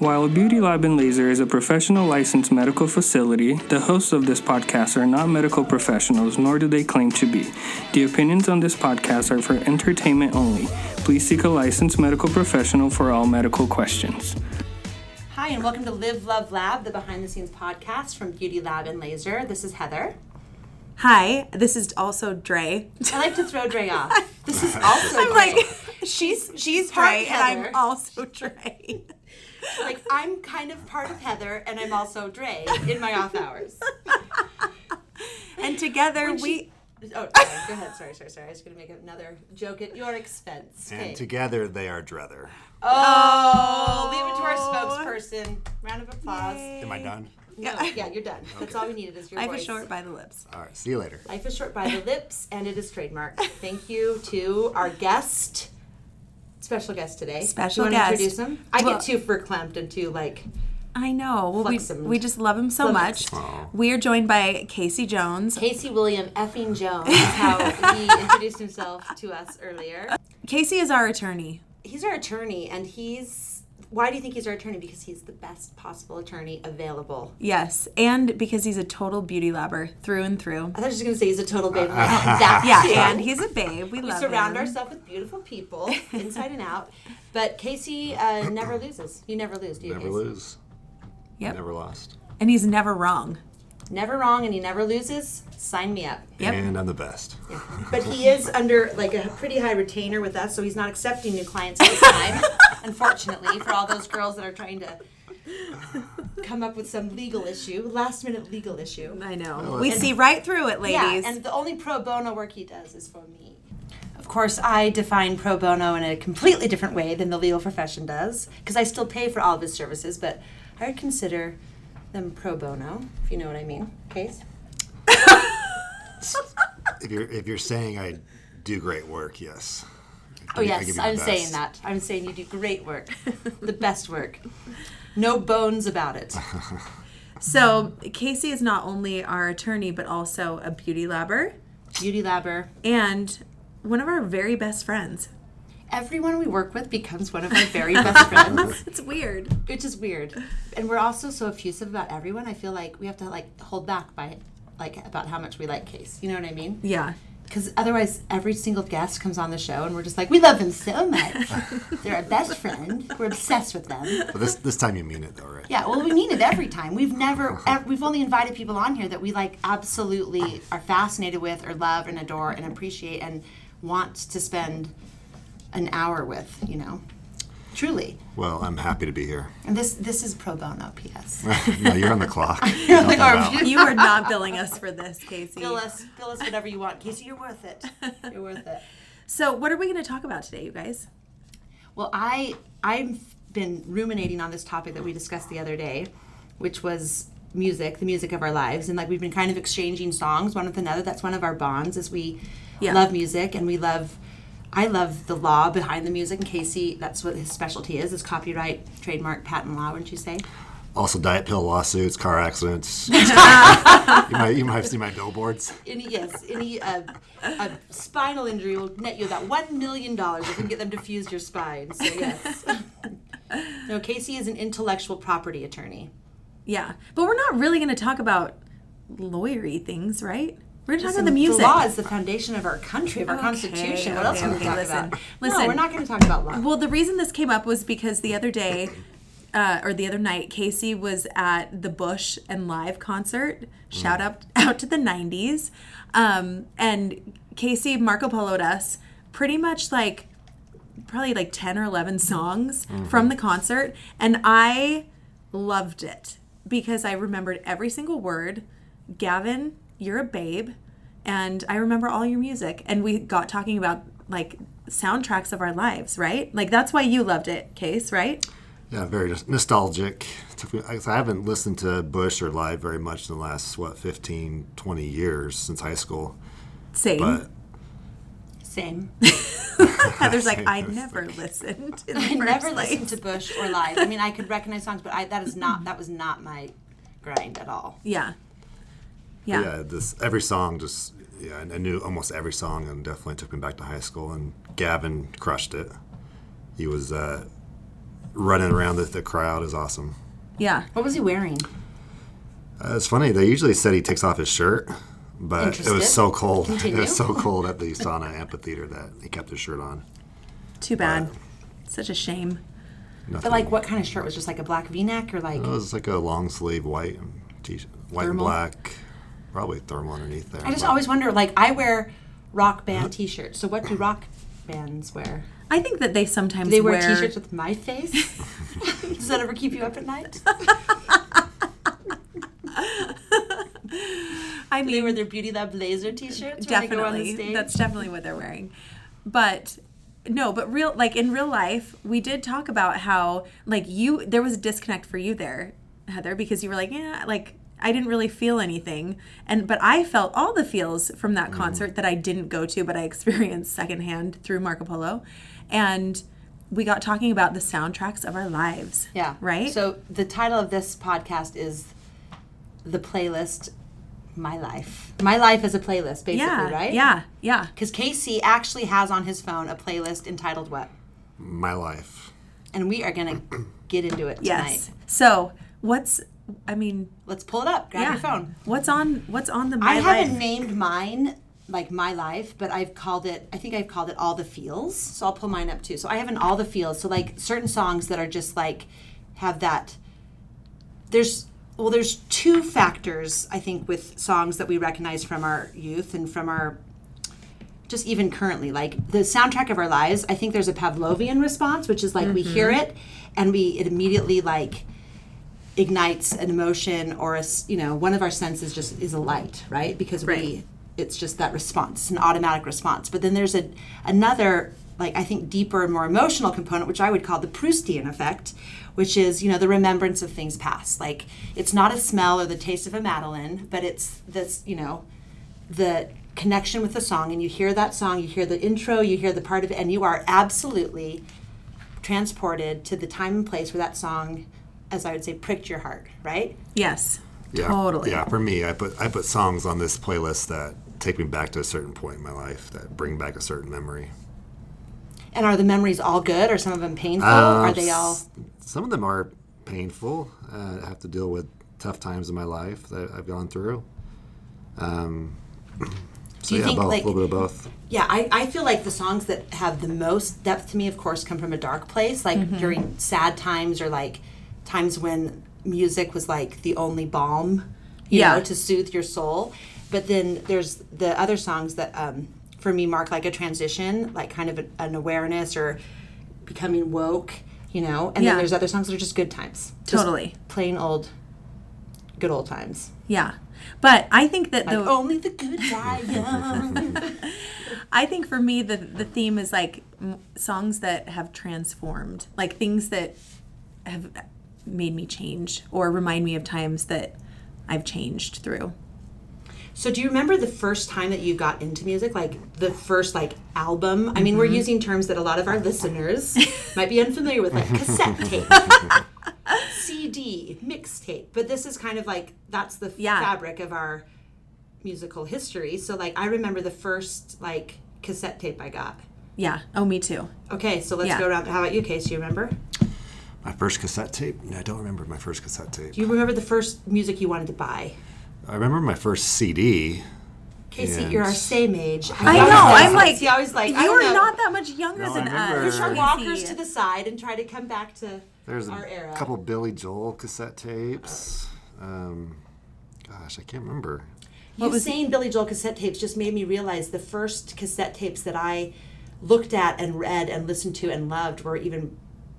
While a beauty lab and laser is a professional licensed medical facility, the hosts of this podcast are not medical professionals, nor do they claim to be. The opinions on this podcast are for entertainment only. Please seek a licensed medical professional for all medical questions. Hi, and welcome to Live Love Lab, the behind the scenes podcast from Beauty Lab and Laser. This is Heather. Hi, this is also Dre. I like to throw Dre off. This is also I'm Dre. like, she's she's Part Dre, and I'm also Dre. like I'm kind of part of Heather, and I'm also Dre in my off hours. And together When we. Oh, sorry, go ahead. Sorry, sorry, sorry. I was going to make another joke at your expense. And Okay. together they are Drether. Oh, leave it to our spokesperson. Round of applause. Am I done? No, yeah, you're done. That's all we needed is your Life voice. is short by the lips. All right, see you later. Life is short by the lips, and it is trademark. Thank you to our guest, special guest today. Special you guest. introduce him? I Well- get too verklempt and too like. I know. Well, we, we just love him so Flummoxed. much. We are joined by Casey Jones. Casey William effing Jones how he introduced himself to us earlier. Casey is our attorney. He's our attorney, and he's. Why do you think he's our attorney? Because he's the best possible attorney available. Yes, and because he's a total beauty labber through and through. I thought you were just going to say he's a total babe. I'm Yeah, and he's a babe. We We love surround him. ourselves with beautiful people, inside and out. But Casey uh, never loses. You never lose, do you? Never Casey? lose. Yep. Never lost. And he's never wrong. Never wrong, and he never loses. Sign me up. Yep. And I'm the best. But he is under like a pretty high retainer with us, so he's not accepting new clients at this time. Unfortunately, for all those girls that are trying to come up with some legal issue, last minute legal issue. I know. Oh, we see right through it, ladies. Yeah, and the only pro bono work he does is for me. Of course, I define pro bono in a completely different way than the legal profession does, because I still pay for all of his services, but I would consider them pro bono, if you know what I mean. Case? If you're if you're saying I do great work, yes. Oh I yes, you I'm saying that. I'm saying you do great work, the best work. No bones about it. so Casey is not only our attorney, but also a beauty labber Beauty labber. and one of our very best friends. Everyone we work with becomes one of our very best friends, It's weird. which is weird. And we're also so effusive about everyone. I feel like we have to like hold back by like about how much we like Case. You know what I mean? Yeah. Because otherwise, every single guest comes on the show, and we're just like, we love them so much. They're our best friend. We're obsessed with them. But this this time you mean it though, right? Yeah, well, we mean it every time. We've never, ev- we've only invited people on here that we like absolutely are fascinated with, or love, and adore, and appreciate, and want to spend an hour with. You know, truly. Well, I'm happy to be here. And this, this is pro bono. P.S. no, you're on the clock. You're like, Nothing "Oh, You are not billing us for this, Casey. Bill us, bill us whatever you want, Casey. You're worth it. You're worth it. So, what are we going to talk about today, you guys? Well, I I've been ruminating on this topic that we discussed the other day, which was music, the music of our lives, and like we've been kind of exchanging songs one with another. That's one of our bonds, is we Yeah. love music and we love. I love the law behind the music. And Casey, that's what his specialty is: is copyright, trademark, patent law. Wouldn't you say? Also, diet pill lawsuits, car accidents. you, might, you might have seen my billboards. Any yes, any uh, a spinal injury will net you about one million dollars if you can get them to fuse your spine. So yes. no, Casey is an intellectual property attorney. Yeah. But we're not really going to talk about lawyery things, right? We're going to talk about the Listen, music. law is the foundation of our country, of our Okay, constitution. What else okay, can we okay, talk listen, about? listen. No, we're not going to talk about law. Well, the reason this came up was because the other day, uh, or the other night, Casey was at the Bush and Live concert. Shout out out to the '90s, um, and Casey Marco Polo'd us pretty much like probably like ten or eleven songs from the concert, and I loved it because I remembered every single word. Gavin, you're a babe, and I remember all your music, and we got talking about like soundtracks of our lives, right? Like that's why you loved it, Case, right? Yeah, very nostalgic. Took me- I haven't listened to Bush or live very much in the last, what, 15, 20 years since high school. Same. But Same. Heather's like, I never listened. In the I first never place." listened to Bush or live. I mean, I could recognize songs, but I, that is not that was not my grind at all. Yeah. Yeah. yeah, this every song just yeah, I knew almost every song and definitely took me back to high school. And Gavin crushed it. He was uh, running around the, the crowd is awesome. Yeah. What was he wearing? Uh, it's funny. They usually said he takes off his shirt, but it was so cold. Continue. It was so cold at the USANA amphitheater that he kept his shirt on. Too bad. Such a shame. Nothing. But like, what kind of shirt was just like a black V-neck or like? It was like a long sleeve white t-shirt, white Thermal? and black, probably thermal underneath there. I just but- always wonder. Like, I wear rock band T-shirts. So what do rock bands wear? I think that they sometimes Do they wear, wear T-shirts with my face? Does that ever keep you up at night? I Do they wear their Beauty Lab Blazer T-shirts when they go on the definitely stage? that's definitely what they're wearing but no but real like in real life we did talk about how like you there was a disconnect for you there heather because you were like yeah like i didn't really feel anything and but i felt all the feels from that mm-hmm. concert that i didn't go to but i experienced secondhand through marco polo and we got talking about the soundtracks of our lives Yeah. right So the title of this podcast is the playlist My Life. My Life is a playlist, basically, yeah right? yeah yeah Because Casey actually has on his phone a playlist entitled what? my life. And we are gonna get into it tonight. yes so what's i mean Let's pull it up. Grab yeah your phone. what's on what's on the my I haven't life named mine like my life, but I've called it. I think I've called it all the feels. So I'll pull mine up too. So I have an all the feels. So like certain songs that are just like have that. There's well, there's two factors I think with songs that we recognize from our youth and from our just even currently like the soundtrack of our lives i think there's a pavlovian response which is like we hear mm-hmm. it and we it immediately like ignites an emotion or a you know one of our senses just is a light right? Because we it's just that response it's an automatic response. But then there's a another like i think deeper and more emotional component which i would call the proustian effect which is you know the remembrance of things past. Like it's not a smell or the taste of a madeleine but it's this you know the connection with the song and you hear that song you hear the intro you hear the part of it and you are absolutely transported to the time and place where that song as i would say pricked your heart right Yes. Yeah, Totally. Yeah, for me, I put I put songs on this playlist that take me back to a certain point in my life that bring back a certain memory. and are the memories all good or some of them painful are they all Some of them are painful. Uh, I have to deal with tough times in my life that I've gone through. Um, so you yeah, think, both, like- a little bit of both. yeah I, I feel like the songs that have the most depth to me of course come from a dark place like during sad times or like times when music was like the only balm you Yeah. know to soothe your soul but then there's the other songs that um, for me mark like a transition like kind of a, an awareness or becoming woke you know and Yeah. then there's other songs that are just good times Just Totally. plain old good old times Yeah. But I think that like the only the good die young I think for me the the theme is like songs that have transformed, like things that have made me change or remind me of times that I've changed through. So do you remember the first time that you got into music? Like the first like album? I mean, we're mm-hmm. using terms that a lot of our listeners might be unfamiliar with, like cassette tape, CD, mixtape. But this is kind of like that's the Yeah. fabric of our musical history. So like I remember the first like cassette tape I got. Yeah. Oh, me too. Okay, so let's Yeah. go around. How about you, Casey? You remember? My first cassette tape? No, I don't remember my first cassette tape. Do you remember the first music you wanted to buy? I remember my first CD. Casey, And- you're our same age. I know. I'm like He always like you're don't that much younger No, I than remember- us. Push our Push Casey. walkers to the side and try to come back to our era. There's our a era. couple Billy Joel cassette tapes. Um, gosh, I can't remember. You was- saying Billy Joel cassette tapes just made me realize the first cassette tapes that I looked at and read and listened to and loved were even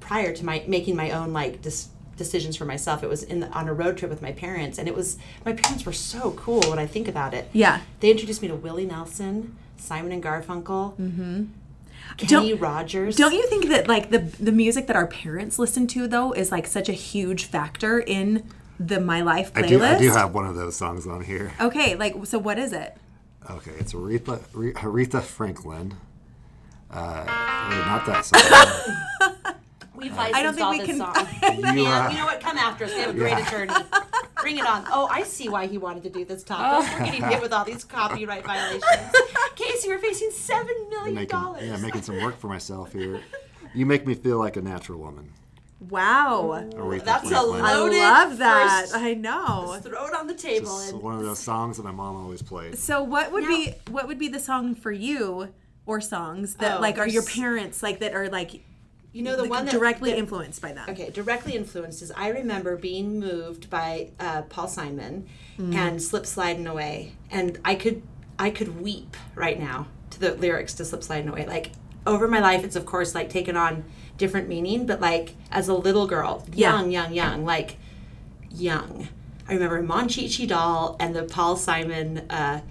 prior to my making my own like dis- decisions for myself. It was in the, on a road trip with my parents, and it was my parents were so cool when I think about it. Yeah. they introduced me to Willie Nelson, Simon and Garfunkel, mm-hmm. Kenny Don't- Rogers. Don't you think that like the the music that our parents listen to though is like such a huge factor in the My Life playlist? I do, I do have one of those songs on here. Okay, like so what is it? Okay, it's Aretha, Aretha Franklin. Uh, not that song. We've I don't licensed think all we this can- song. You, Man, uh, you know what? Come after us. We have a great Yeah. attorney. Bring it on. Oh, I see why he wanted to do this topic. We're getting hit with all these copyright violations. Casey, we're facing seven million making, dollars. yeah, making some work for myself here. You make me feel like a natural woman. Wow. Aretha That's a Franklin. I Loaded love that. first- I know. Just throw it on the table It's and one of those songs that my mom always played. So what would Now- be what would be the song for you or songs that Oh, like are your there's- parents like that are like you know the one that directly that- influenced by that. Okay, directly influenced is I remember being moved by uh, Paul Simon Mm. and Slip Sliding Away, and I could I could weep right now to the lyrics to Slip Sliding Away. Like over my life, it's of course like taken on different meaning, but like as a little girl, Yeah. young, young, young, like young. I remember Monchichi Doll and the Paul Simon uh,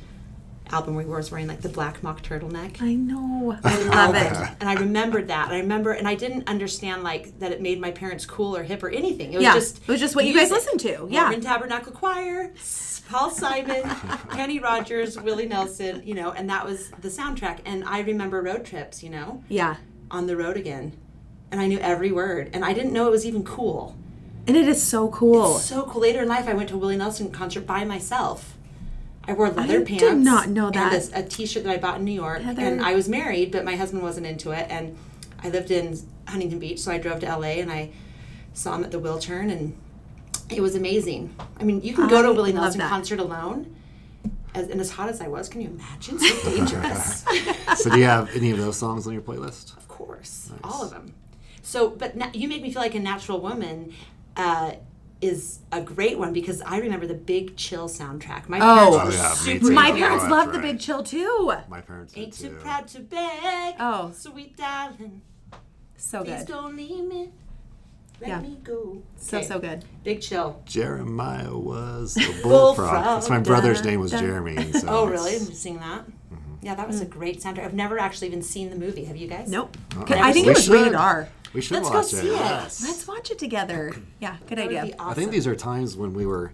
album where he was wearing like the black mock turtleneck. I know. I love it. And I remembered that. I remember, and I didn't understand like that it made my parents cool or hip or anything. It was Yeah, just it was just what you guys listened to. Yeah. Mormon Tabernacle Choir, Paul Simon, Kenny Rogers, Willie Nelson, you know, and that was the soundtrack. And I remember road trips, you know, Yeah. on the road again, and I knew every word, and I didn't know it was even cool. And it is so cool. So cool. Later in life, I went to a Willie Nelson concert by myself. I wore leather did pants. Did not know that. And a, a T-shirt that I bought in New York. Heather. And I was married, but my husband wasn't into it. And I lived in Huntington Beach, so I drove to LA and I saw him at the Wiltern, and it was amazing. I mean, you can go to I a Willie Nelson that. concert alone. As, and as hot as I was, can you imagine? So dangerous. So do you have any of those songs on your playlist? Of course, all of them. So, but na- you make me feel like a natural woman. Uh, is a great one because I remember the Big Chill soundtrack. My oh. parents Oh. were Oh, yeah, super. My parents that's loved the. Big Chill too. My parents did Ain't too too. proud to beg. Oh. sweet darling, So good. please good. don't leave me. Let Yeah. me go. So Okay. so good. Big chill. Jeremiah was a Bullfrog. bullfrog. That's my brother's name was da. Jeremy. So Oh, it's- really? I'm seeing that. Mm-hmm. Yeah, that was a mm. great soundtrack. I've never actually even seen the movie. Have you guys? Nope. Uh-uh. I think We it was should. rated R. We should Let's go watch see it. it. Yes. Let's watch it together. Yeah, good That would idea. be awesome. I think these are times when we were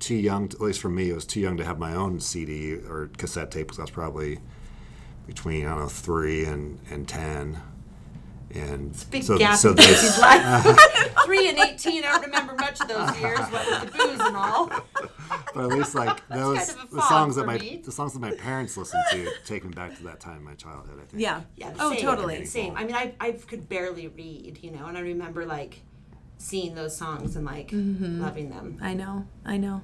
too young, to, at least for me, it was too young to have my own CD or cassette tape because I was probably between, I don't know, three and, and 10. And Big so, gap so in those, Casey's life. Three and eighteen. I don't remember much of those years. What with the booze and all. but at least like those, kind of the songs that my, me. the songs that my parents listened to take me back to that time in my childhood, I think. Yeah. Yeah. Oh, same, totally. Same. I mean, I I could barely read, you know, and I remember like seeing those songs and like Mm-hmm. loving them. I know. I know.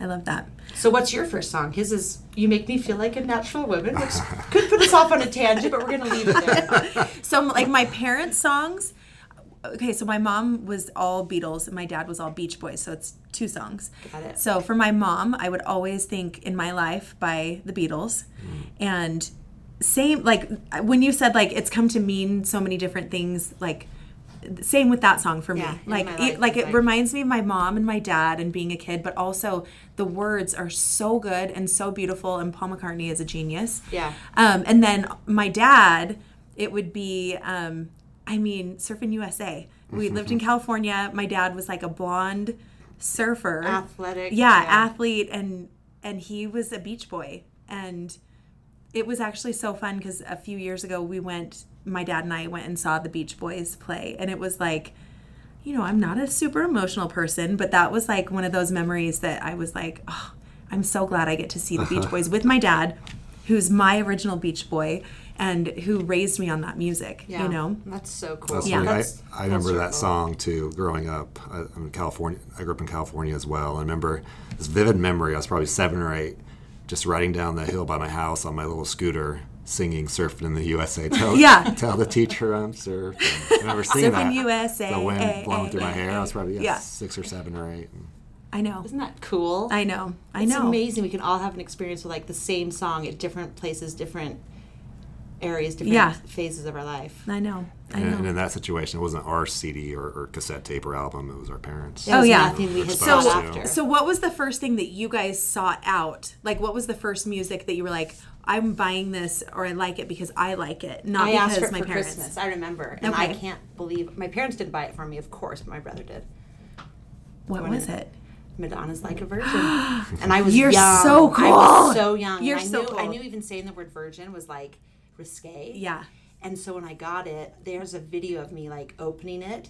I love that. So, what's your first song? His is "You Make Me Feel Like a Natural Woman," which could put us off on a tangent, but we're gonna leave it there. So like my parents' songs. Okay, so my mom was all Beatles and my dad was all Beach Boys, so it's two songs. Got it. So for my mom, I would always think "In My Life" by the Beatles, mm. and same like when you said like it's come to mean so many different things. Like same with that song for me. In Like it, like it like- reminds me of my mom and my dad and being a kid, but also the words are so good and so beautiful. And Paul McCartney is a genius. Yeah. Um, and then my dad, it would be, um, I mean, Surfing USA. We lived in California. My dad was like a blonde surfer, Athletic, yeah, yeah. athlete, and and he was a beach boy. And it was actually so fun because a few years ago we went. My dad and I went and saw the Beach Boys play, and it was like you know, I'm not a super emotional person, but that was like one of those memories that I was like, oh, I'm so glad I get to see the Beach uh-huh. Boys with my dad, who's my original Beach Boy and who raised me on that music, Yeah. you know? That's so cool. That's Yeah. funny. That's- I, I remember that so song too growing up. I, I'm in California. I grew up in California as well. I remember this vivid memory. I was probably seven or eight, just riding down the hill by my house on my little scooter, singing "Surfing in the USA." Tell, Yeah. tell the teacher I'm surfing. I remember singing Surfing that. USA, The wind eh, blowing eh, through my eh, hair. I was probably yeah, Yeah. six or seven or eight. I know. Isn't that cool? I know. I it's know. amazing. We can all have an experience with like the same song at different places, different areas, different Yeah. phases of our life. I know. I And, know. and in that situation, it wasn't our CD or, or cassette tape or album. It was our parents. Oh, was yeah. nothing we had So- after. So, what was the first thing that you guys sought out? Like, what was the first music that you were like, I'm buying this or I like it because I like it, not I because asked for my for parents. Christmas. I remember, and I can't believe my parents didn't buy it for me. Of course, but my brother did. What When was it- it? Madonna's like a virgin, and I was You're young. so I cool. was so young. You're I so knew, I knew even saying the word virgin was like risque. Yeah. And so when I got it, there's a video of me like opening it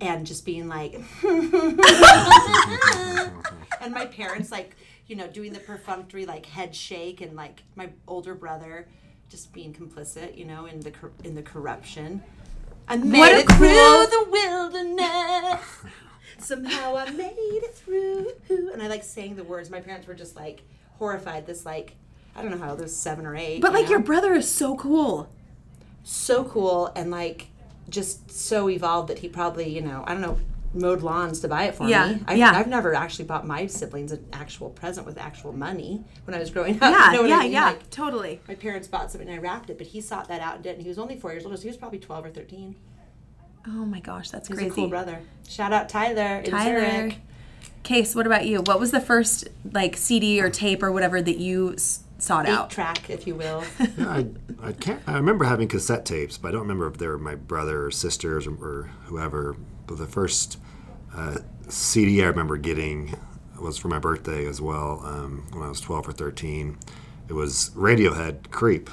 and just being like, and my parents like, you know, doing the perfunctory like head shake, and like my older brother just being complicit, you know, in the cor- in the corruption. I made What a it through cool- the wilderness. Somehow I made it through. And I like sang the words. My parents were just like horrified. This like I don't know how old, there's seven or eight. But you like know? your brother is so cool. so cool and like just so evolved that he probably you know I don't know mowed lawns to buy it for Yeah, me. I've, yeah. I've never actually bought my siblings an actual present with actual money when I was growing up. Yeah, you know yeah, I mean? yeah, Like, totally. my parents bought something and I wrapped it, but he sought that out and did. And he was only four years old, so he was probably twelve or thirteen. Oh my gosh, that's He's crazy. a cool brother. Shout out Tyler Tyler. Zurich. Case, what about you? What was the first like CD or tape or whatever that you s- sought Eight out? track, if you will. Yeah, I, I can't. I remember having cassette tapes, but I don't remember if they were my brother or sisters or, or whoever. But the first uh, CD I remember getting was for my birthday as well, um, when I was twelve or thirteen. It was Radiohead "Creep."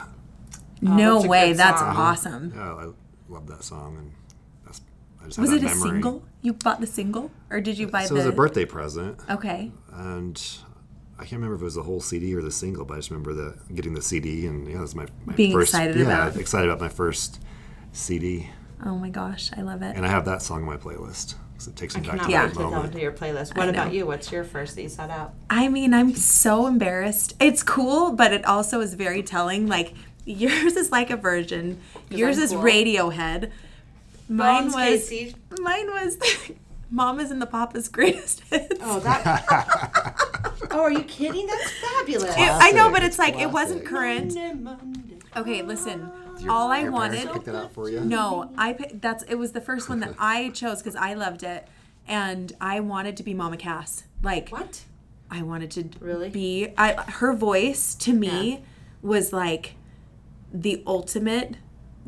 no that's way, that's song. awesome. Yeah, I love that song, and that's. I just Was have it that a single? You bought the single, or did you buy So the? it was a birthday present, Okay. and I can't remember if it was the whole CD or the single, but I just remember the getting the CD, and yeah, it was my, my Being first. excited yeah, about it. excited about my first CD. Oh my gosh, I love it. And I have that song on my playlist because it takes me back Cannot to Yeah. wait that to go moment. your playlist. What I know. about you? What's your first that you set out? I mean, I'm so embarrassed. It's cool, but it also is very telling. Like yours is like a version. Yours I'm is cool. Radiohead. Mine Bones, was Casey. mine was Mama's and the Papa's greatest hits. Oh, that. oh, are you kidding? That's fabulous. It- I know, but it's It's like it wasn't current. Monday, Monday. Okay, listen. Your- All I your parents wanted. picked that out for you. No, I picked, that's it was the first one that I chose because I loved it, and I wanted to be Mama Cass. Like What? I wanted to Really? be. I her voice to me Yeah. was like the ultimate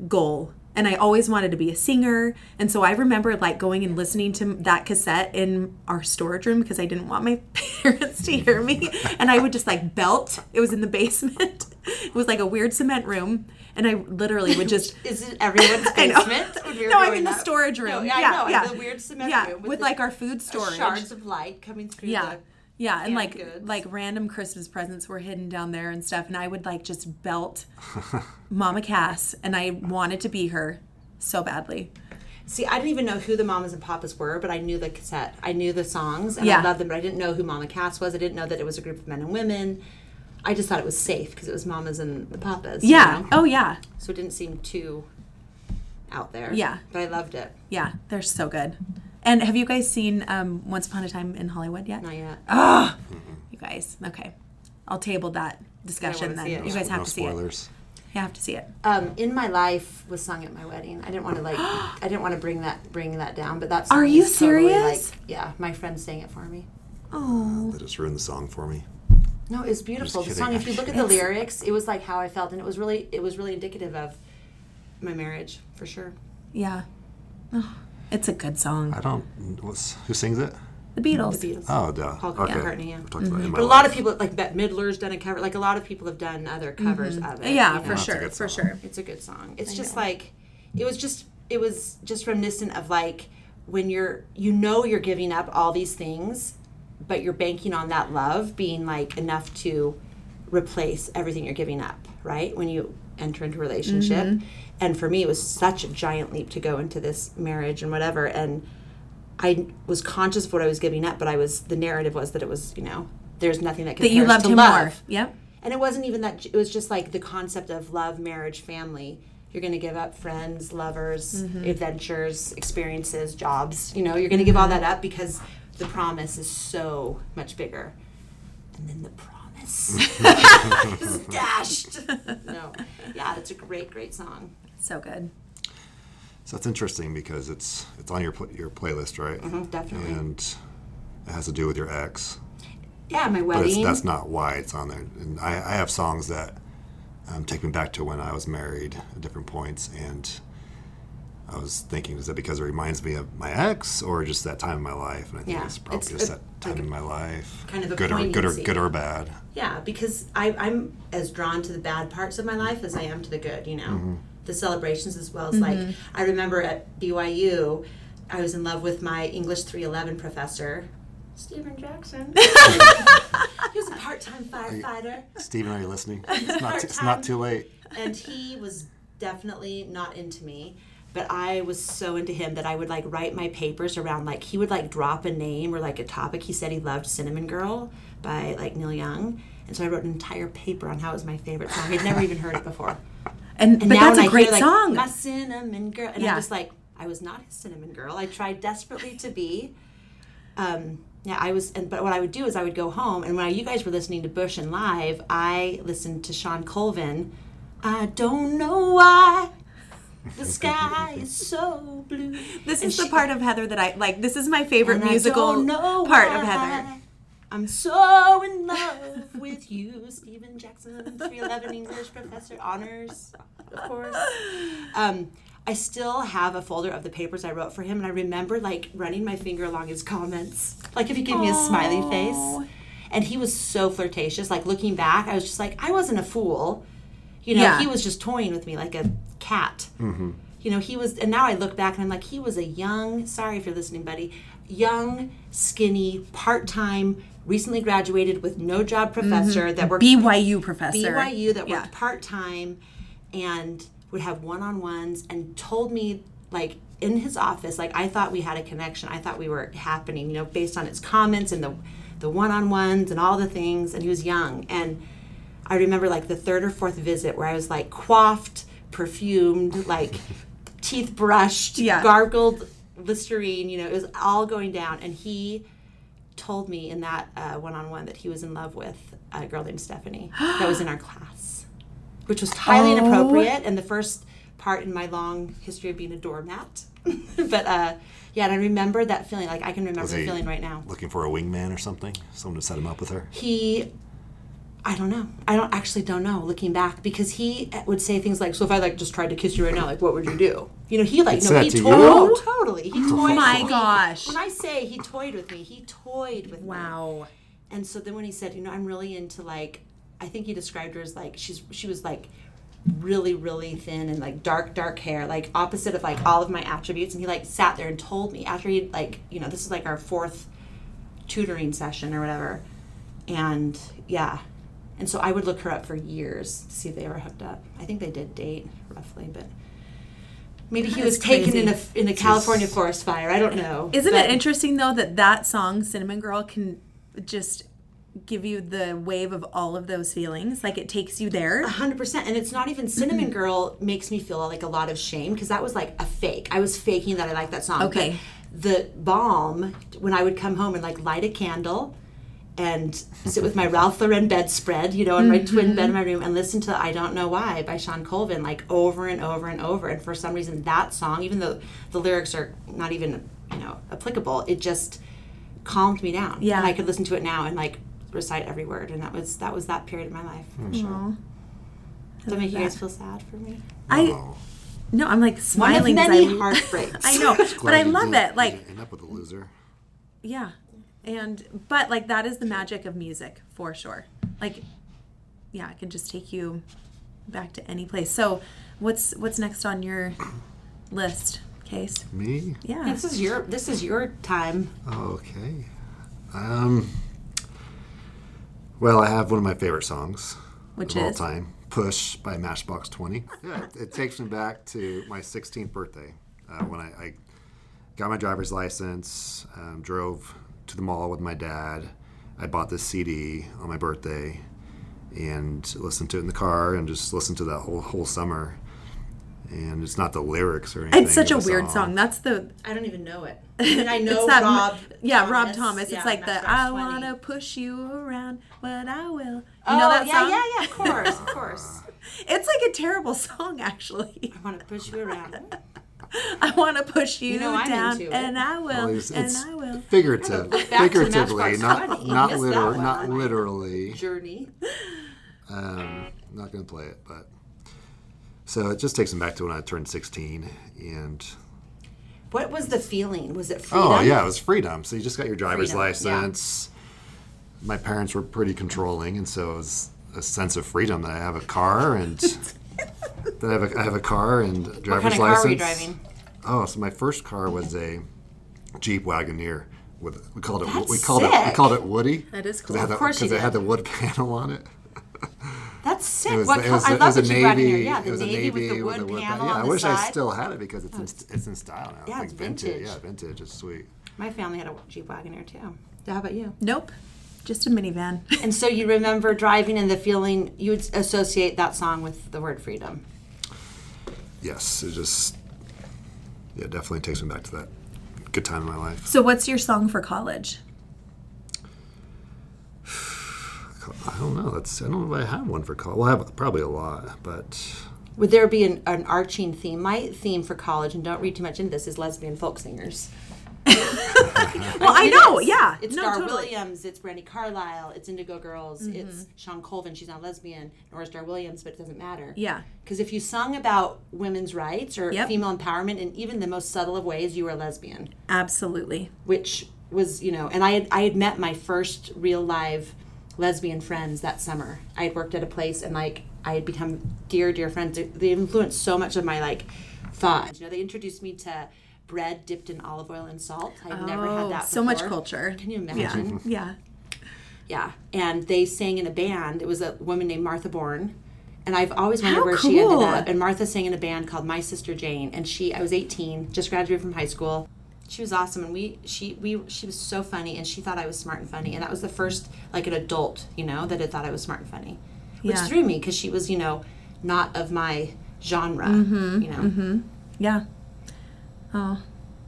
goal. And I always wanted to be a singer. And so I remember like going and listening to that cassette in our storage room because I didn't want my parents to hear me. And I would just like belt. It was in the basement. It was like a weird cement room. And I literally would just Is it everyone's I basement? when no, I'm in the up? storage No, room. yeah, yeah, I know. yeah. The weird cement yeah, room with, the like our food storage. shards of light coming through. Yeah. The, Yeah, and like goods. like random Christmas presents were hidden down there and stuff, and I would like just belt Mama Cass, and I wanted to be her so badly. See, I didn't even know who the mamas and papas were, but I knew the cassette. I knew the songs and Yeah. I loved them, but I didn't know who Mama Cass was. I didn't know that it was a group of men and women. I just thought it was safe because it was mamas and the papas. you Yeah. know? Oh yeah. So it didn't seem too out there. Yeah. But I loved it. Yeah. They're so good. And have you guys seen um, Once Upon a Time in Hollywood yet? Not yet. Ah, you guys. Okay, I'll table that discussion then. You guys have no to see it. spoilers. You have to see it. Um, in my life was sung at my wedding. I didn't want to like. I didn't want to bring that bring that down, but that's. Are you serious? like, yeah, my friend sang it for me. Oh. They just ruined the song for me. No, it's beautiful. The song. If you look at the It's- lyrics, it was like how I felt, and it was really it was really indicative of my marriage for sure. Yeah. Oh, it's a good song. I don't. What's who sings it? The Beatles. The Beatles. Oh, duh. Paul okay. McCartney, yeah. We've talked about it in But a lot of people like Bette Midler's done a cover. Like a lot of people have done other covers of it. Mm-hmm. Yeah, you for know? a sure. For sure. It's a good song. It's just like it was just it was just reminiscent of like when you're you know you're giving up all these things, but you're banking on that love being like enough to replace everything you're giving up, right? When you enter into a relationship. Mm-hmm. And for me it was such a giant leap to go into this marriage and whatever and I was conscious of what I was giving up, but I was the narrative was that it was, you know, there's nothing that That you loved to him love. more. Yep. And it wasn't even that, it was just like the concept of love, marriage, family. You're going to give up friends, lovers, Mm-hmm. adventures, experiences, jobs. You know, you're going to give all Mm-hmm. that up because the promise is so much bigger. And then the promise is dashed. no. Yeah, it's a great, great song. So good. So that's interesting because it's it's on your pl- your playlist, right? Mhm, definitely. And it has to do with your ex, Yeah, my but wedding. that's not why it's on there. And I, I have songs that um, take me back to when I was married at different points, and I was thinking, is that because it reminds me of my ex, or just that time in my life? And I think Yeah, it's probably it's just a- that time like in my life, kind of a good or good or good or bad. Yeah, because I, I'm as drawn to the bad parts of my life as I am to the good, you know, Mm-hmm. the celebrations as well as like, I remember at BYU, I was in love with my English 311 professor, Stephen Jackson. he was a part time firefighter, Stephen, are you listening? It's not, t- it's not too late. and he was definitely not into me. But I was so into him that I would like write my papers around like he would like drop a name or like a topic. He said he loved Cinnamon Girl by like Neil Young. And so I wrote an entire paper on how it was my favorite song. I'd never even heard it before. And, And but that's a I great hear, like, song. My cinnamon girl, and Yeah. I'm just like, I was not his cinnamon girl. I tried desperately to be. Um, yeah, I was, and but what I would do is I would go home, and when you guys were listening to Bush and live, I listened to Shawn Colvin. I don't know why the sky is so blue. This And is the part of Heather that I like. This is my favorite musical part of Heather. I'm so in love with you, Stephen Jackson, 311 English professor, honors, of course. Um, I still have a folder of the papers I wrote for him, and I remember like running my finger along his comments, like if he gave me a smiley face. And he was so flirtatious. Like looking back, I was just like, I wasn't a fool. You know, Yeah. he was just toying with me like a cat. Mm-hmm. You know he was and now i look back and i'm like he was a young sorry if you're listening buddy young skinny part-time recently graduated with no job mm-hmm. professor that worked BYU professor. byu that worked Yeah. part-time and would have one-on-ones and told me like in his office like i thought we had a connection. I thought we were happening you know based on his comments and the the one-on-ones and all the things. And he was young. And I remember like the third or fourth visit where I was like coiffed, perfumed, like teeth brushed, Yeah. gargled Listerine, you know, it was all going down. And he told me in that one on one that he was in love with a girl named Stephanie that was in our class, which was highly Oh. inappropriate and the first part in my long history of being a doormat. but uh, yeah, and I remember that feeling. Like I can remember Was the feeling right now. Looking for a wingman or something? Someone to set him up with her? he i don't know i don't actually don't know looking back because he eh, would say things like so if i like just tried to kiss you right now like what would you do you know he like He'd no he that to toyed you? oh, totally he toyed Oh my with me. gosh. when i say he toyed with me he toyed with me Wow. and so then when he said you know i'm really into like i think he described her as like she's she was like really really thin and like dark dark hair like opposite of like all of my attributes and he like sat there and told me after he'd like you know this is like our fourth tutoring session or whatever and yeah and so i would look her up for years to see if they ever hooked up i think they did date roughly but maybe he was is taken in a in a california forest fire i don't know Isn't But- it interesting though that that song Cinnamon Girl can just give you the wave of all of those feelings? Like it takes you there. hundred percent, and it's not even Cinnamon Girl makes me feel like a lot of shame because that was like a fake. I was faking that I liked that song. Okay. But the balm when I would come home and like light a candle and sit with my Ralph Lauren bedspread, you know, in my twin mm-hmm. bed in my room and listen to I Don't Know Why by Shawn Colvin like over and over and over. And for some reason that song, even though the lyrics are not even, you know, applicable, it just calmed me down. Yeah. And I could listen to it now and like recite every word and that was that was that period of my life hmm. for sure. Does that make you guys feel sad for me? I Oh. no, I'm like One of smiling. 'cause many I, heartbreaks. I know, but I love it. Like didn't end up with a loser. yeah, and but like that is the magic of music for sure. Like yeah, it can just take you back to any place. So what's what's next on your list, Case? Me? Yeah. This is your this is your time. Okay. Um. Well, I have one of my favorite songs Which of all time, "Push" by Matchbox Twenty. Yeah, it, it takes me back to my 16th birthday uh, when I, I got my driver's license, um, drove to the mall with my dad. I bought this CD on my birthday and listened to it in the car and just listened to that whole whole summer. And it's not the lyrics or anything. It's such a weird song. That's the I don't even know it. I mean, I know it's that, Rob. yeah, Rob Thomas. Thomas. Yeah, it's like the I wanna push you around, but I will. You Oh know that yeah, song? yeah, yeah. Of course, of course. It's like a terrible song, actually. I want to push you around. I want to push you, know down, and I will, Well, it's, and it's I will. figurative, figuratively, not 20. not Missed literal, not literally. Journey. Um, not gonna play it, but so it just takes me back to when I turned 16, and What was the feeling? Was it freedom? oh yeah, it was freedom. So you just got your driver's Freedom, yeah. license. My parents were pretty controlling, and so it was a sense of freedom that I have a car and that I have a, I have a car and a What driver's kind of car license. were you driving? Oh, so my first car was a Jeep Wagoneer. With we called it we That's called it we called it Woody. That is cool. It Of the, course because it had the wood panel on it. That's That's sick. It was, what it was, I it love was a that you brought navy. here. Yeah, the it was a navy, with the wood wood panel Yeah, on I the wish I still had it because it's in, it's in style now. Yeah, like it's vintage. vintage. Yeah, vintage. It's sweet. My family had a Jeep Wagoneer too. How about you? Nope. Just a minivan. And so you remember driving and the feeling you would associate that song with the word freedom. Yes, it just yeah, definitely takes me back to that good time in my life. so, what's your song for college? I don't know. That's I don't know if I have one for college. Well, I have probably a lot, but Would there be an, an arching theme? My theme for college, and don't read too much into this, is lesbian folk singers. Well, I It know. is. Yeah. It's no, Dar totally. Williams, it's Brandi Carlile, it's Indigo Girls, mm-hmm. it's Shawn Colvin, she's not lesbian, nor is Dar Williams, but it doesn't matter. Yeah. Because if you sung about women's rights or Yep. female empowerment in even the most subtle of ways, you were a lesbian. Absolutely. which was you know and i had i had met my first real live lesbian friends that summer i had worked at a place and like i had become dear dear friends they influenced so much of my like thoughts. you know they introduced me to bread dipped in olive oil and salt i'd never had Oh, that so much culture. can you imagine Yeah. yeah Yeah. and they sang in a band it was a woman named martha bourne and I've always wondered How where she ended up. And Martha sang in a band called My Sister Jane. And she, I was 18, just graduated from high school. She was awesome, and we, she, we, she was so funny, and she thought I was smart and funny. And that was the first, like an adult, you know, that had thought I was smart and funny, which Yeah. threw me because she was, you know, not of my genre. Mm-hmm. You know, Yeah. Oh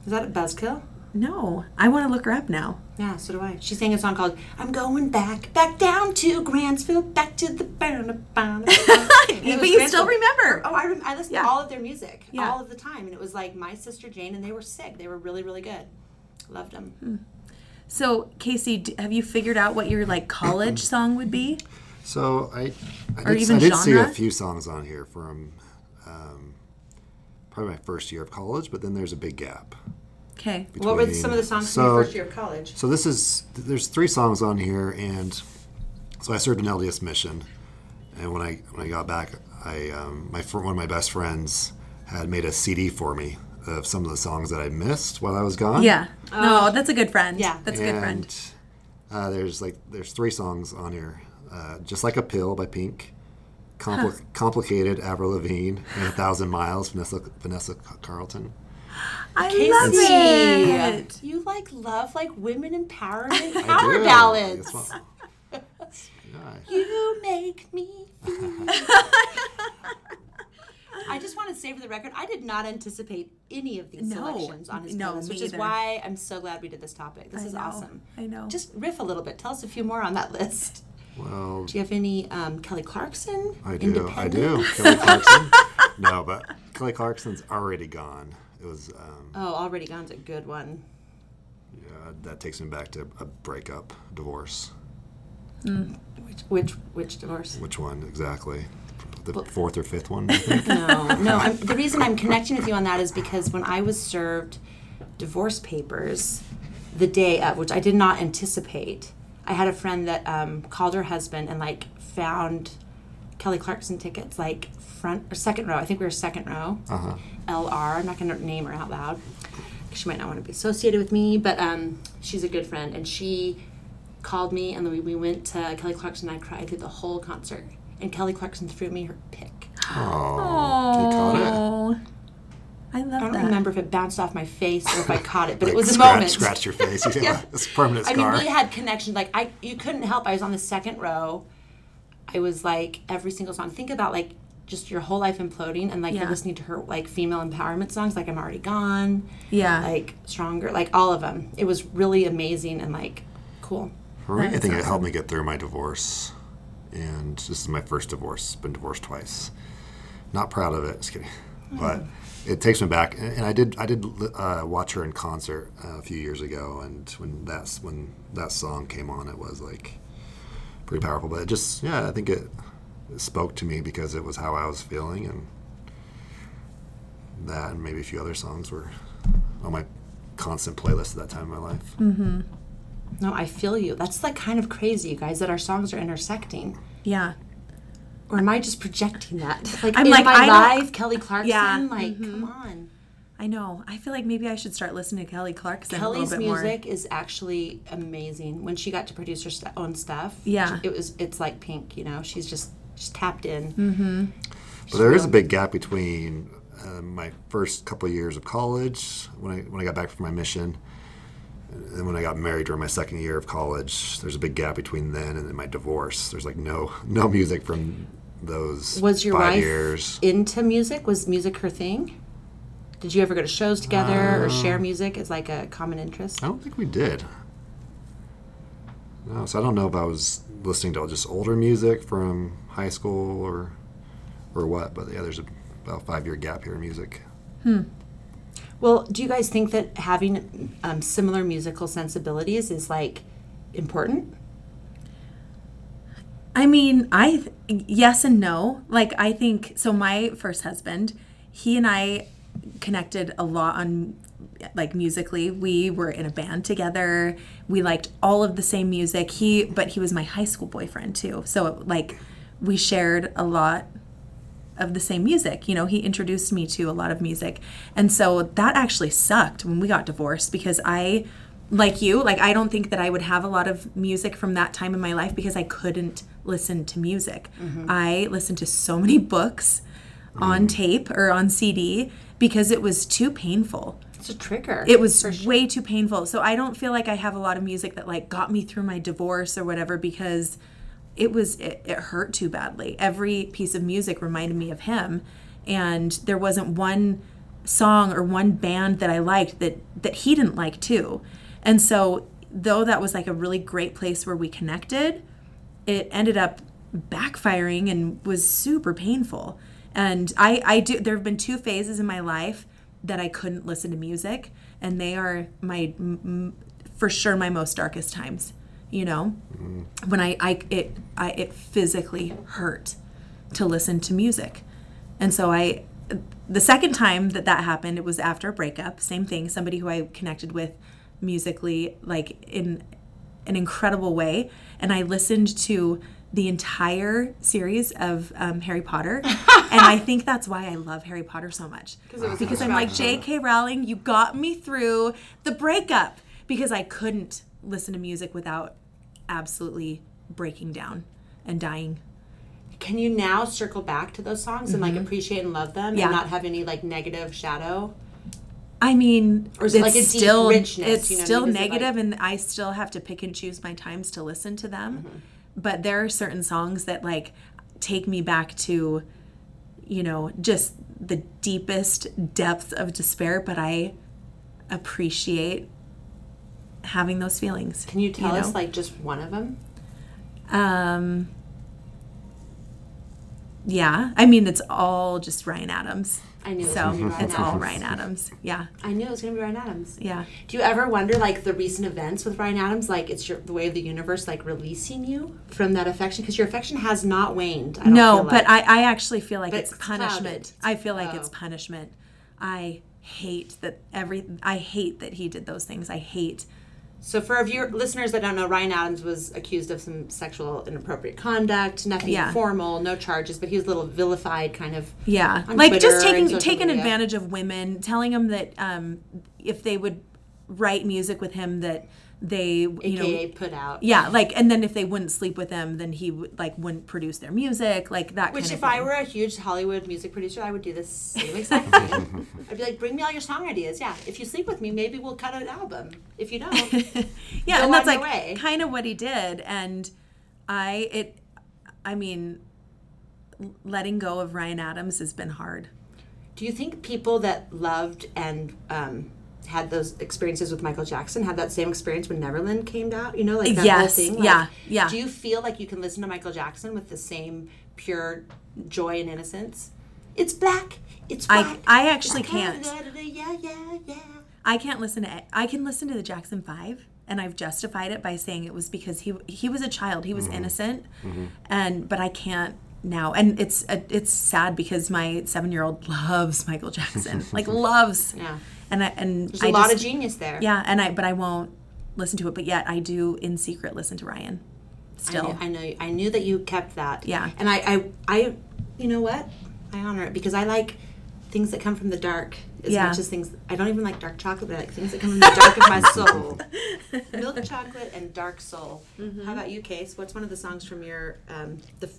is that a buzzkill? no, I want to look her up now. Yeah, so do I. She sang a song called "I'm Going Back, Back Down to Grantsville, Back to the Burn." But But you still remember. Oh, I, rem- I listened Yeah. to all of their music Yeah. all of the time, and it was like my sister Jane, and they were sick. They were really, really good. Loved them. Hmm. So, Casey, d- have you figured out what your like college song would be? so I I did, I did see a few songs on here from um, probably my first year of college, but then there's a big gap. Okay. What were between- some of the songs so, from your first year of college? So this is there's three songs on here, and so I served an LDS mission, and when I when I got back, I um, my fr- one of my best friends had made a CD for me of some of the songs that I missed while I was gone. Yeah. no, that's a good friend. yeah. That's a good friend. And, Uh, there's like there's three songs on here, uh, just like a pill by Pink, Compli- complicated Avril Lavigne, and a thousand miles Vanessa Vanessa Carlton. I Casey, love it. you like love like women empowerment power do. ballads. It's one- You make me. feel- I just want to say for the record, I did not anticipate any of these No. selections on his No, playlist, me which is why I'm so glad we did this topic. This I is know. awesome. I know. Just riff a little bit. Tell us a few more on that list. Well, Do you have any um, Kelly Clarkson? I do. I do. Kelly Clarkson. no, but Kelly Clarkson's already gone. It was um, Oh, Already Gone's a good one. yeah, that takes me back to a breakup, divorce. Which which which divorce? Which one exactly? The fourth or fifth one. No, no. I'm, the reason I'm connecting with you on that is because when I was served divorce papers the day of, which I did not anticipate, I had a friend that um, called her husband and like found Kelly Clarkson tickets, like front or second row. I think we were second row. Uh-huh. LR. I'm not going to name her out loud. 'cause She might not want to be associated with me, but um, she's a good friend, and she called me, and then we, we went to Kelly Clarkson. and I cried through the whole concert, and Kelly Clarkson threw me her pick. Oh, you caught it. I love I don't that. remember if it bounced off my face or if I caught it, but it was a scratch, moment. Scratched your face. Yeah, Yeah. it's a permanent I mean, we had connections. Like I, you couldn't help. I was on the second row. I was like every single song. Think about like just your whole life imploding, and like Yeah. you're listening to her like female empowerment songs, like "I'm Already Gone," Yeah. like "Stronger," like all of them. It was really amazing and like cool. For me, I That's think it helped me get through my divorce, and this is my first divorce. Been divorced twice. Not proud of it. Just kidding. But mm-hmm. It takes me back, and and I did. I did uh, watch her in concert uh, a few years ago, and when that's when that song came on, it was like pretty powerful. But it just, yeah, I think it, it spoke to me because it was how I was feeling, and that, and maybe a few other songs were on my constant playlist at that time in my life. Mm-hmm. No, I feel you. That's like kind of crazy, you guys, that our songs are intersecting. yeah. Or am I just projecting that? Like I'm in like, my I don't- life, Kelly Clarkson. Yeah, Like, come on. I know. I feel like maybe I should start listening to Kelly Clarkson a Kelly's little bit more. music is actually amazing. When she got to produce her st- own stuff, Yeah. it was it's like Pink. You know, she's just just tapped in. Mm-hmm. But there is a big gap between uh, my first couple of years of college when I when I got back from my mission, and when I got married during my second year of college. There's a big gap between then and then my divorce. There's like no no music from those Was your five wife years. into music? Was music her thing? Did you ever go to shows together or share music as like a common interest? I don't think we did. No, so I don't know if I was listening to just older music from high school or or what. But yeah, there's a, about a five year gap here in music. Hmm. Well, do you guys think that having um, similar musical sensibilities is like important? I mean, I yes and no. Like I think so my first husband, he and I connected a lot on like musically. We were in a band together. We liked all of the same music. He but he was my high school boyfriend too. So like we shared a lot of the same music. You know, he introduced me to a lot of music. And so that actually sucked when we got divorced because I like you, like I don't think that I would have a lot of music from that time in my life because I couldn't listen to music. Mm-hmm. I listened to so many books on mm. tape or on CD because it was too painful. It's a trigger. It was sure. way too painful. So I don't feel like I have a lot of music that like got me through my divorce or whatever because it was it, it hurt too badly. Every piece of music reminded me of him and there wasn't one song or one band that I liked that that he didn't like too. And so though that was like a really great place where we connected, it ended up backfiring and was super painful. And I, I do. There have been two phases in my life that I couldn't listen to music, and they are my, m- for sure, my most darkest times. You know, mm. when I, I, it, I, it physically hurt to listen to music, and so I, the second time that that happened, it was after a breakup. Same thing. Somebody who I connected with musically, like in an incredible way. And I listened to the entire series of um, Harry Potter. and I think that's why I love Harry Potter so much. Because I'm like, J.K. Rowling, you got me through the breakup. Because I couldn't listen to music without absolutely breaking down and dying. Can you now circle back to those songs and like appreciate and love them Mm-hmm. Yeah. and not have any like negative shadow? I mean, Or is it like still it's you know still mean? Like- negative, and I still have to pick and choose my times to listen to them. Mm-hmm. But there are certain songs that like take me back to, you know, just the deepest depth of despair. But I appreciate having those feelings. Can you tell us know? like just one of them? Um. Yeah, I mean it's all just Ryan Adams. I knew it was So gonna be Ryan it's all Ryan Adams. Yeah, I knew it was gonna be Ryan Adams. yeah. Do you ever wonder like the recent events with Ryan Adams, like it's your, the way of the universe like releasing you from that affection because your affection has not waned. I don't No, but. I, I actually feel like it's it's punishment. clouded. I feel like it's Oh. punishment. I hate that every I hate that he did those things. I hate So for our viewer, listeners that don't know, Ryan Adams was accused of some sexual inappropriate conduct, nothing Yeah. formal, no charges, but he was a little vilified, kind of. yeah, On like Twitter just taking taking media. advantage of women, telling them that um, if they would write music with him that they you AKA know put out. yeah like and then if they wouldn't sleep with him then he would like wouldn't produce their music like that Which, if of I were a huge Hollywood music producer, I would do the same exact thing. I'd be like, bring me all your song ideas. Yeah, if you sleep with me, maybe we'll cut an album. If you don't, yeah and that's like way. kind of what he did and i it i mean letting go of ryan adams has been hard do you think people that loved and um, had those experiences with Michael Jackson had that same experience when Neverland came out? You know, like that whole thing. Like, yeah, yeah. Do you feel like you can listen to Michael Jackson with the same pure joy and innocence? It's black. It's I- white. I actually it's can't. Yeah, yeah, yeah. i can't listen to it i can listen to the jackson 5 and i've justified it by saying it was because he he was a child he was mm-hmm. innocent mm-hmm. and but i can't now and it's it's sad because my seven year old loves michael jackson like loves Yeah. And i and There's a a lot of genius there. yeah and i but i won't listen to it but yet i do in secret listen to ryan still I knew, I know. I knew that you kept that. Yeah. And I, I, I, you know what? I honor it because I like things that come from the dark as Yeah. much as things. I don't even like dark chocolate, but I like things that come from the dark of my soul. Milk chocolate and dark soul. Mm-hmm. How about you, Case? What's one of the songs from your um, the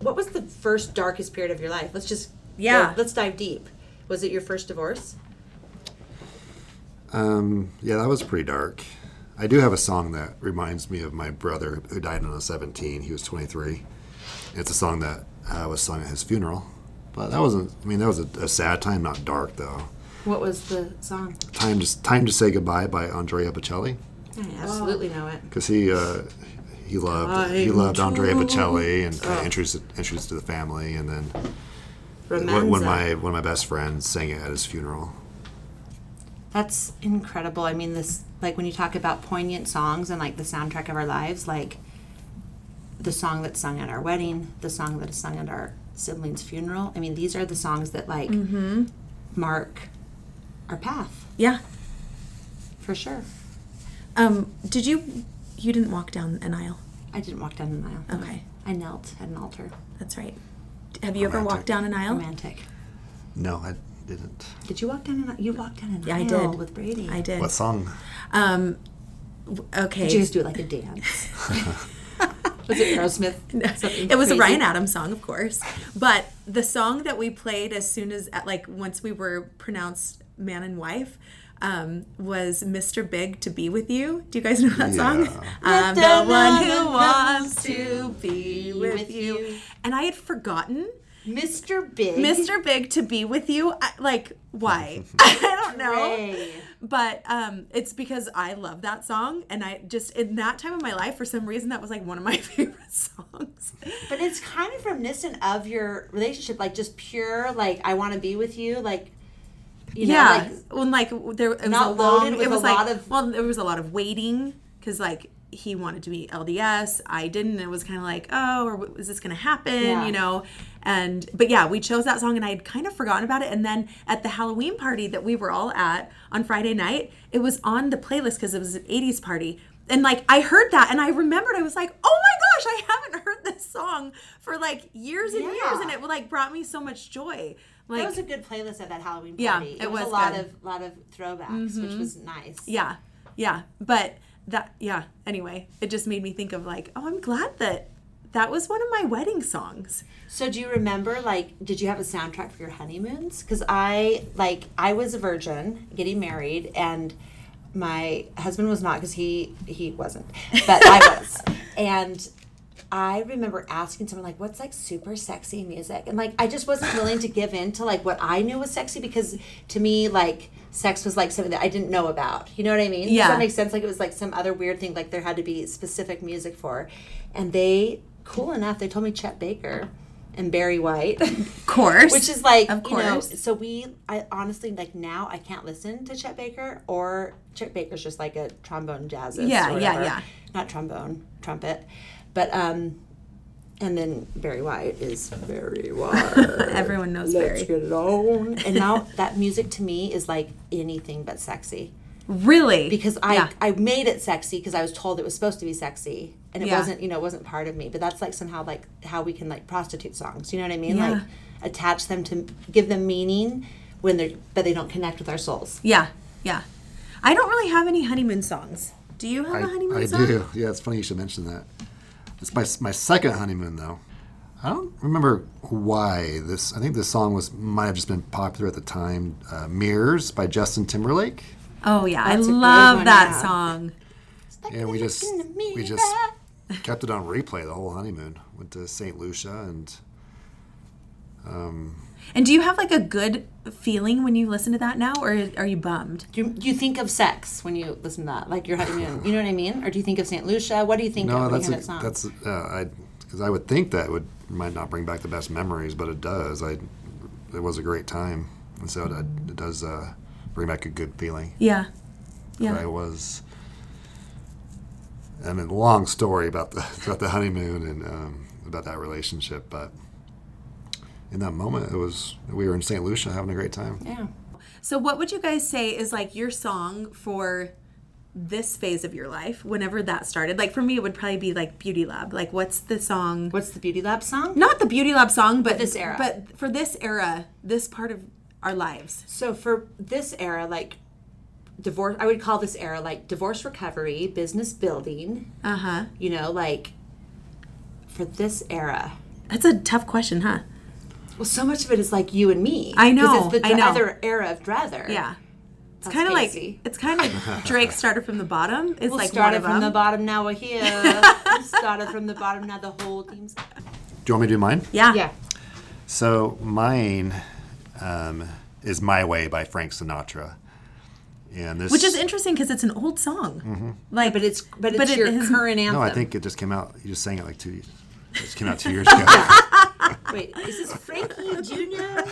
what was the first darkest period of your life? Let's just Yeah. go- let's dive deep. Was it your first divorce? Um, yeah, that was pretty dark. I do have a song that reminds me of my brother who died when I was 17. He was 23. It's a song that uh, was sung at his funeral. But that wasn't, I mean, that was a, a sad time, not dark though. What was the song? Time to, time to Say Goodbye by Andrea Bocelli. I absolutely know it. Because he, uh, he loved he Time loved Andrea Bocelli and kind Oh. of introduced introduced to the family and then Romanza. one, one of my one of my best friends sang it at his funeral. That's incredible. I mean, this like when you talk about poignant songs and like the soundtrack of our lives, like the song that's sung at our wedding, the song that is sung at our sibling's funeral. I mean, these are the songs that like mark our path Yeah. for sure. Um, did you you didn't walk down an aisle? I didn't walk down the aisle. Okay. I knelt at an altar. That's right. Have you ever walked down an aisle? Romantic. No, I didn't. Did you walk down an? You walked down an Yeah, I aisle did. with Brady. I did. What song? Um, okay. Did you guys do it like a dance? Was it Aerosmith? Something it was a? Ryan Adams song, of course. But the song that we played as soon as, like, once we were pronounced man and wife, um, was Mr. Big to be with you. Do you guys know that song? Yeah. I'm the the one one who who wants wants to to be be with with you. you. And I had forgotten Mr. Big. Mr. Big to be with you. I, like, why? I don't know. Ray. But um, it's because I love that song, and I just in that time of my life, for some reason, that was like one of my favorite songs. But it's kind of reminiscent of your relationship, like just pure, like I want to be with you, like you know, yeah, like when like there it was Not a long, loaded it was a like lot of- well, there was a lot of waiting because like he wanted to be LDS, I didn't. and It was kind of like oh, or is this gonna happen? Yeah. You know. And but yeah, we chose that song, and I had kind of forgotten about it. And then at the Halloween party that we were all at on Friday night, it was on the playlist because it was an '80s party. And like I heard that, and I remembered, I was like, "Oh my gosh, I haven't heard this song for like years and years," and it like brought me so much joy. Like, that was a good playlist at that Halloween party. Yeah, it, it was, was a lot good. Mm-hmm. of lot of throwbacks, which was nice. Yeah, yeah. But that, yeah. Anyway, it just made me think of like, oh, I'm glad that that was one of my wedding songs. So do you remember like did you have a soundtrack for your honeymoons? Cuz I like I was a virgin getting married and my husband was not cuz he he wasn't. But I was. And I remember asking someone like what's like super sexy music? And like I just wasn't willing to give in to like what I knew was sexy because to me like sex was like something that I didn't know about. You know what I mean? Does Yeah. that make sense? Like it was like some other weird thing like there had to be specific music for. And they cool enough, they told me Chet Baker and Barry White. Of course. Which is like, Of you know, so we, I honestly, like now I can't listen to Chet Baker or Chet Baker's just like a trombone jazzist. Yeah, yeah, yeah. Not trombone, trumpet. But, um, and then Barry White is very White. Everyone knows Let's Barry. get it on. And now that music to me is like anything but sexy Really? because I Yeah. I made it sexy because I was told it was supposed to be sexy and it Yeah. wasn't you know it wasn't part of me but that's like somehow like how we can like prostitute songs you know what I mean Yeah. like attach them to give them meaning when they're but they don't connect with our souls Yeah, yeah. I don't really have any honeymoon songs. Do you have I, a honeymoon I song? do. Yeah, it's funny you should mention that. It's my my second honeymoon though. I don't remember why this. I think this song was might have just been popular at the time. Uh, "Mirrors" by Justin Timberlake. Oh yeah, I That's a good love that yeah. song. Yeah, we just we just kept it on replay the whole honeymoon. Went to St. Lucia and And do you have like a good feeling when you listen to that now, or are you bummed? do you, do you think of sex when you listen to that like your honeymoon you know what I mean or do you think of St. Lucia what do you think no, of when you that's hear a, that song that's uh, I because I would think that would might not bring back the best memories, but it does. I it was a great time, and so it, it does uh, bring back a good feeling. Yeah, Yeah. I was. I mean, long story about the about the honeymoon and um, about that relationship, but in that moment, it was we were in St. Lucia having a great time. yeah So, what would you guys say is like your song for this phase of your life? Whenever that started, like for me, it would probably be like Beauty Lab. Like, what's the song? what's the Beauty Lab song Not the Beauty Lab song, but this era. But for this era, this part of our lives. So for this era, like divorce, I would call this era like divorce recovery, business building. Uh huh. You know, like for this era, That's a tough question, huh? Well, so much of it is like you and me. I know. it's the I know. other era of Druther. Yeah. It's kind of like it's kind of Drake started from the bottom. It's We'll like start one of from them. the bottom. Now we're here. we started from the bottom. Now the whole team's. Do you want me to do mine? yeah. Yeah. So mine um, is "My Way" by Frank Sinatra, and this Which is interesting because it's an old song. Like, But it's but it's But it your is- current anthem. no, I think it just came out. You just sang it like two. It just came out two years ago. Wait, is this Frankie Junior?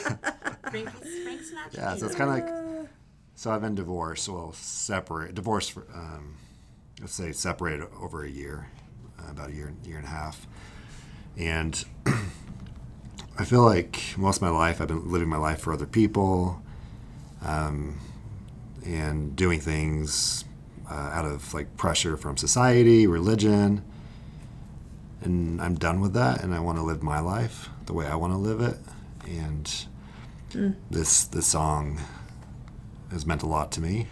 Frank, Frank Sinatra. yeah, so it's kind of like. So I've been divorced. Well, separate divorced. For, um, let's say separated over a year, uh, about a year, year and a half, and I feel like most of my life I've been living my life for other people, um, and doing things uh, out of like pressure from society, religion, and I'm done with that, and I want to live my life the way I want to live it, and this this song has meant a lot to me,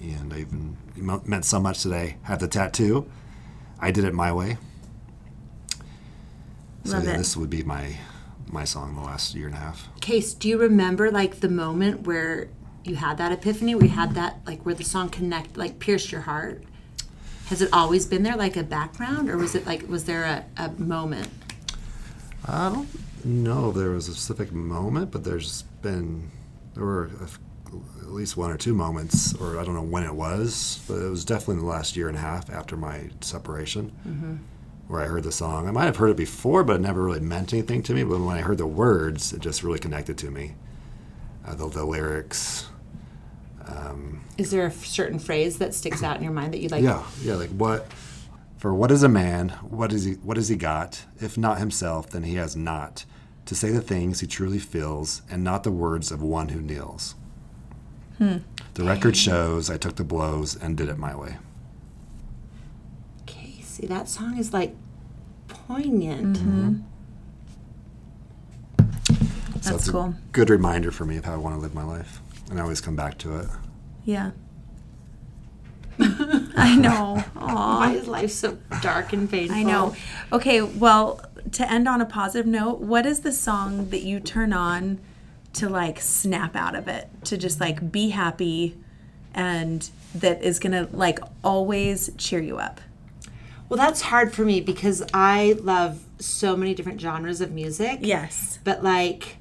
and I even it meant so much today. I have the tattoo. I did it my way. So yeah, it. this would be my my song the last year and a half. Case, do you remember like the moment where you had that epiphany, We had that like where the song connect, like pierced your heart? Has it always been there, like a background, or was it like was there a, a moment? I don't know if there was a specific moment, but there's been there were a at least one or two moments, or I don't know when it was, but it was definitely in the last year and a half after my separation, mm-hmm. Where I heard the song. I might have heard it before, but it never really meant anything to me. But when I heard the words, it just really connected to me. Uh, the, the lyrics, Is there a certain phrase that sticks out in your mind that you like? yeah, yeah, like what. For what is a man? What is he? What has he got? If not himself, then he has not to say the things he truly feels, and not the words of one who kneels. The record shows I took the blows and did it my way. Casey, that song is like poignant. Mm-hmm. So That's it's cool. a good reminder for me of how I want to live my life, and I always come back to it. Yeah. I know. Aw. Why is life so dark and painful? I know. Okay, well, to end on a positive note, what is the song that you turn on to like snap out of it, to just like be happy and that is going to like always cheer you up? Well, that's hard for me because I love so many different genres of music. Yes. But like,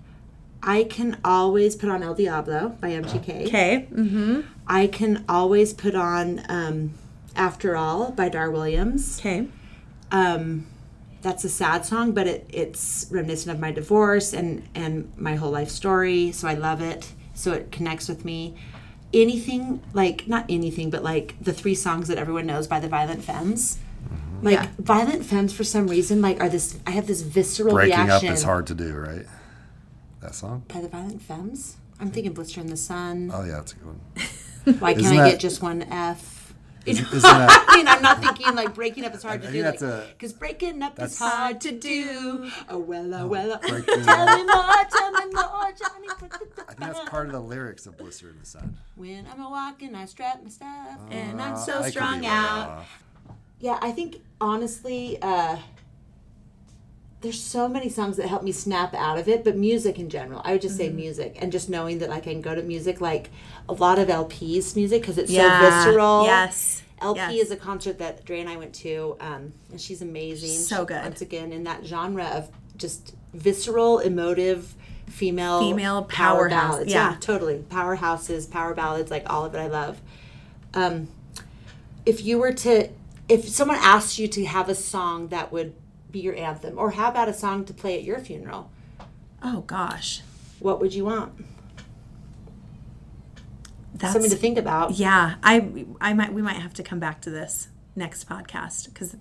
I can always put on El Diablo by MGK. Okay. Mm-hmm. I can always put on um, After All by Dar Williams. Okay. Um, that's a sad song, but it, it's reminiscent of my divorce and, and my whole life story. So I love it. So it connects with me. Anything, like, not anything, but like the three songs that everyone knows by the Violent Femmes. Like, Yeah. Violent Femmes, for some reason, like, are this, I have this visceral Breaking reaction. up is hard to do, right? That song? By the Violent Femmes? I'm thinking Blister in the Sun. Oh yeah, that's a good one. Why can't I that- get just one F? You know? Isn't that I mean, I'm not thinking like breaking up is hard I to think do. that's a- Because breaking up is hard to do. Oh, well, oh, well. oh. Tell up. me more, tell me more, Johnny. put the- I think that's part of the lyrics of Blister in the Sun. When I'm a walking, I strap my stuff, and I'm Uh, so I strung out. off. Yeah, I think honestly, uh, there's so many songs that help me snap out of it, but music in general, I would just say music, and just knowing that like, I can go to music like a lot of LPs music because it's so visceral. Yes. LP Yes. is a concert that Dre and I went to, um, and she's amazing. So She- good. Once again, in that genre of just visceral, emotive, female Female power powerhouse, ballads. yeah. totally. Powerhouses, power ballads, like all of it. I love. Um, if you were to, if someone asked you to have a song that would be your anthem, or how about a song to play at your funeral? Oh gosh. What would you want? That's Something to think about. Yeah, I I might we might have to come back to this next podcast cuz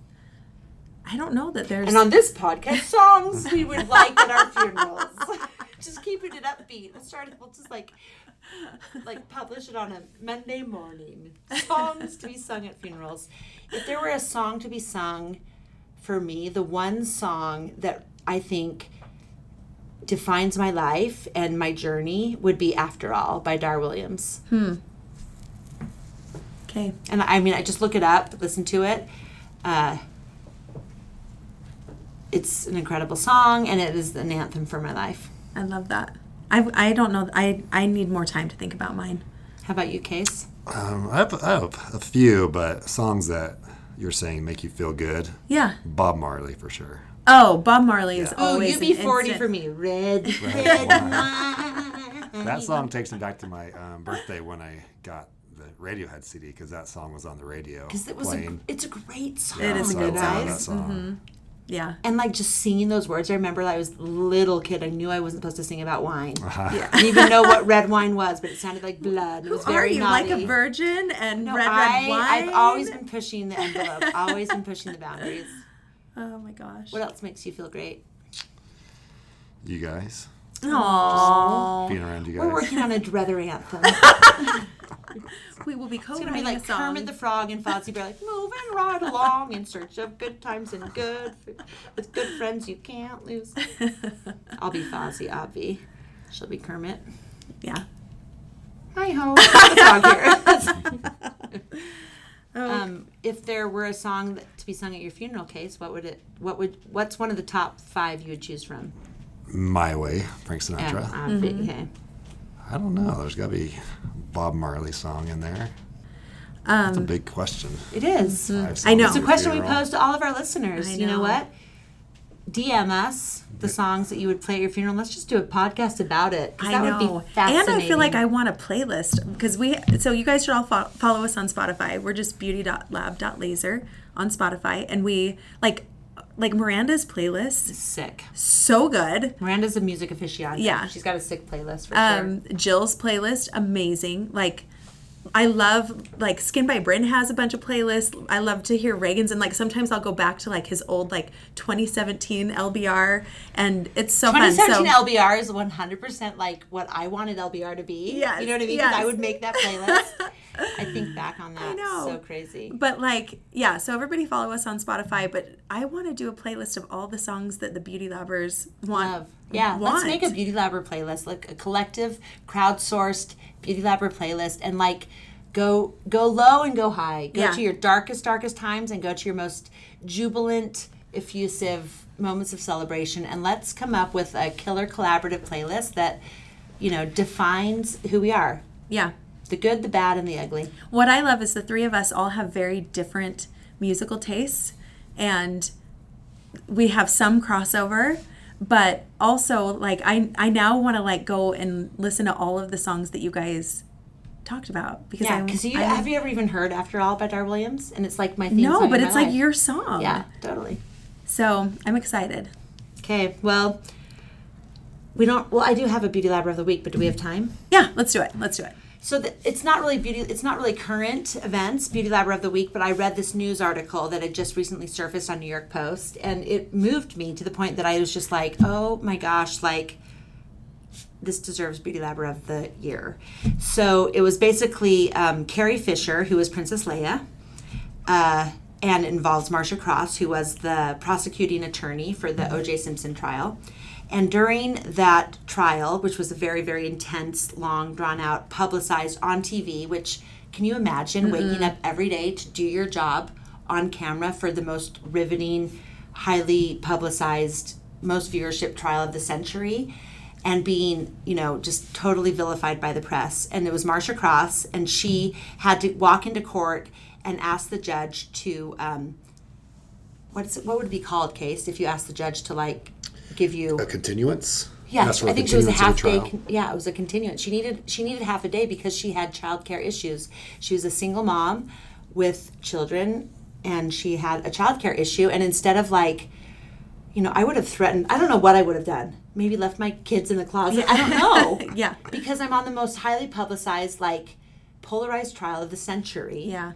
I don't know that there's And on this podcast, songs we would like at our funerals. just keeping it upbeat. Let's start. We'll just like, like publish it on a Monday morning. Songs to be sung at funerals. If there were a song to be sung, for me, the one song that I think defines my life and my journey would be "After All" by Dar Williams. Hmm. Okay. And I mean, I just look it up, listen to it. Uh, it's an incredible song, and it is an anthem for my life. I love that. I, I don't know. I, I need more time to think about mine. How about you, Case? Um, I, have, I have a few, but songs that you're saying make you feel good. Yeah. Bob Marley for sure. Oh, Bob Marley is Oh, always UB40 instant- for me. Red, red wine. That song takes me back to my um, birthday when I got the Radiohead CD because that song was on the radio Because it was a, it's a great song. It is a So good I song. love that guys. song. Yeah. And like just singing those words, I remember I was a little kid. I knew I wasn't supposed to sing about wine. Uh-huh. Yeah. I didn't even know what red wine was, but it sounded like blood. It was Are very you naughty. like a virgin and No, red, red wine? I've always been pushing the envelope. always been pushing the boundaries. Oh my gosh. What else makes you feel great? You guys, Aww. being around you guys. We're working on a Dreather anthem. We will be It's gonna be like a song. Kermit the Frog and Fozzie Bear, like moving right along in search of good times and good with good friends you can't lose. I'll be Fozzie, Obvi. She'll be Kermit. yeah. Hi ho. That's dog here. Oh, um, if there were a song that, to be sung at your funeral case, what would it? What would? What's one of the top five you would choose from? My Way, Frank Sinatra. Yeah, Sinatra. obvi- Okay. I don't know. There's got to be Bob Marley song in there. That's a um, big question. It is. Five I know. It's a at question we pose to all of our listeners. I You know know. what? DM us the songs that you would play at your funeral. Let's just do a podcast about it. I that know. would be fascinating. And I feel like I want a playlist because we, so you guys should all fo- follow us on Spotify. We're just beauty.lab.laser on Spotify. And we, like, like Miranda's playlist, sick. so good. Miranda's a music aficionado. Yeah. she's got a sick playlist for Um, Jill's playlist, amazing. Like, I love like Skin by Bryn has a bunch of playlists. I love to hear Reagan's and like sometimes I'll go back to like his old like 2017 LBR and it's so sure. fun. 2017 So LBR is 100% like what I wanted LBR to be. Yeah, you know what I mean? 'Cause I would make that playlist. I think back on that. I know. So crazy. But like, yeah, so everybody follow us on Spotify. But I want to do a playlist of all the songs that the Beauty Lovers want. Love. Yeah, want. let's make a Beauty Labber playlist, like a collective, crowdsourced Beauty Labber playlist, and like go go low and go high. Go Yeah. to your darkest, darkest times, and go to your most jubilant, effusive moments of celebration, and let's come up with a killer collaborative playlist that, you know, defines who we are: Yeah. the good, the bad, and the ugly. What I love is the three of us all have very different musical tastes, and we have some crossover. But also, like I, I now want to like go and listen to all of the songs that you guys talked about because Yeah, I, because you I- have you ever even heard "After All" by Dar Williams? And it's like my theme no, but it's like life. your song. yeah, totally. So I'm excited. Okay, well, we don't. Well, I do have a beauty labber of the week, but do we have time? Yeah, let's do it. Let's do it. So the, it's not really beauty. It's not really current events, beauty labber of the week. But I read this news article that had just recently surfaced on New York Post, and it moved me to the point that I was just like, oh my gosh, like this deserves beauty labber of the year. So it was basically um, Carrie Fisher, who was Princess Leia. Uh, and involves Marsha Cross, who was the prosecuting attorney for the O.J. Simpson trial. And during that trial, which was a very, very intense, long, drawn out, publicized on TV, which can you imagine waking up every day to do your job on camera for the most riveting, highly publicized, most viewership trial of the century? and being, you know, just totally vilified by the press. And it was Marsha Cross, and she had to walk into court and ask the judge to, um, what's it, what would it be called, case if you ask the judge to like give you A continuance? yeah, That's for I a think she was a half day. Con- yeah, it was a continuance. She needed she needed half a day because she had childcare issues. She was a single mom with children, and she had a childcare issue. And instead of like, you know, I would have threatened. I don't know what I would have done. Maybe left my kids in the closet. I don't know. Yeah. Because I'm on the most highly publicized, like, polarized trial of the century. Yeah.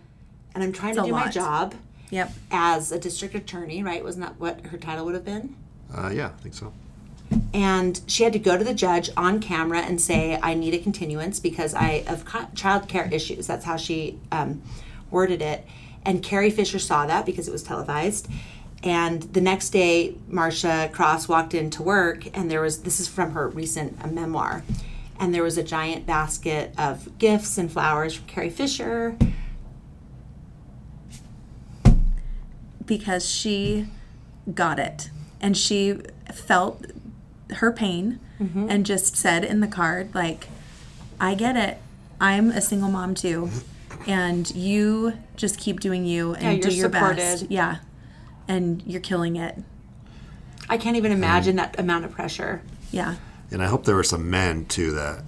And I'm trying It's to a do my job Yep. as a district attorney. Right? Wasn't that what her title would have been? Uh, yeah, I think so. and she had to go to the judge on camera and say, "I need a continuance because I have co- child care issues." That's how she um, worded it. And Carrie Fisher saw that because it was televised. And the next day, Marcia Cross walked into work, and there was this is from her recent uh, memoir, and there was a giant basket of gifts and flowers from Carrie Fisher. because she got it and she felt her pain mm-hmm. and just said in the card like i get it. I'm a single mom too and you just keep doing you and Yeah, do you're your best. yeah. And you're killing it. I can't even imagine um, that amount of pressure. yeah. And I hope there were some men too that,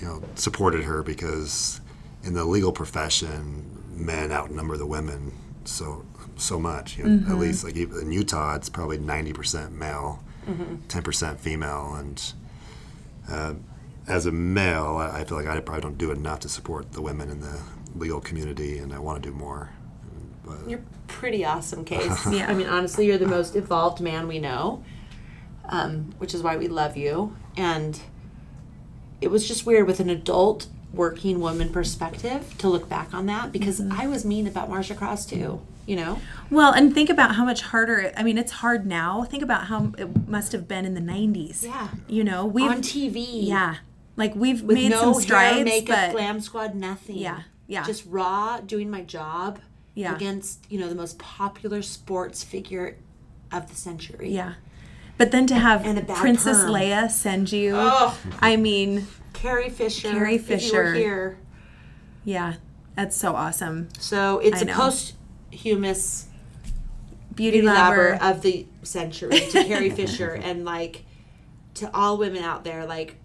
you know, supported her because in the legal profession, men outnumber the women. So so much. You know, At least like even in Utah, it's probably ninety percent male, 10 percent female, and uh, as a male, I I feel like I probably don't do enough to support the women in the legal community, and I want to do more. But You're pretty awesome, Case. Yeah. I mean, honestly, you're the most evolved man we know, um, which is why we love you. And it was just weird with an adult working woman perspective to look back on that because I was mean about Marsha Cross too. You know, well and think about how much harder i mean it's hard now think about how it must have been in the 90s Yeah. you know we've on TV. yeah like we've with made no some hair, strides makeup, but glam squad, nothing. Yeah, yeah. Just raw, doing my job. Yeah. Against you know the most popular sports figure of the century. Yeah. But then to have And Princess perm. Leia send you, Oh. I mean, Carrie Fisher. Carrie if you were Fisher. here. yeah, that's so awesome. So it's a know. Posthumous Beauty, beauty Labber. labber of the century to Carrie Fisher and like to all women out there, like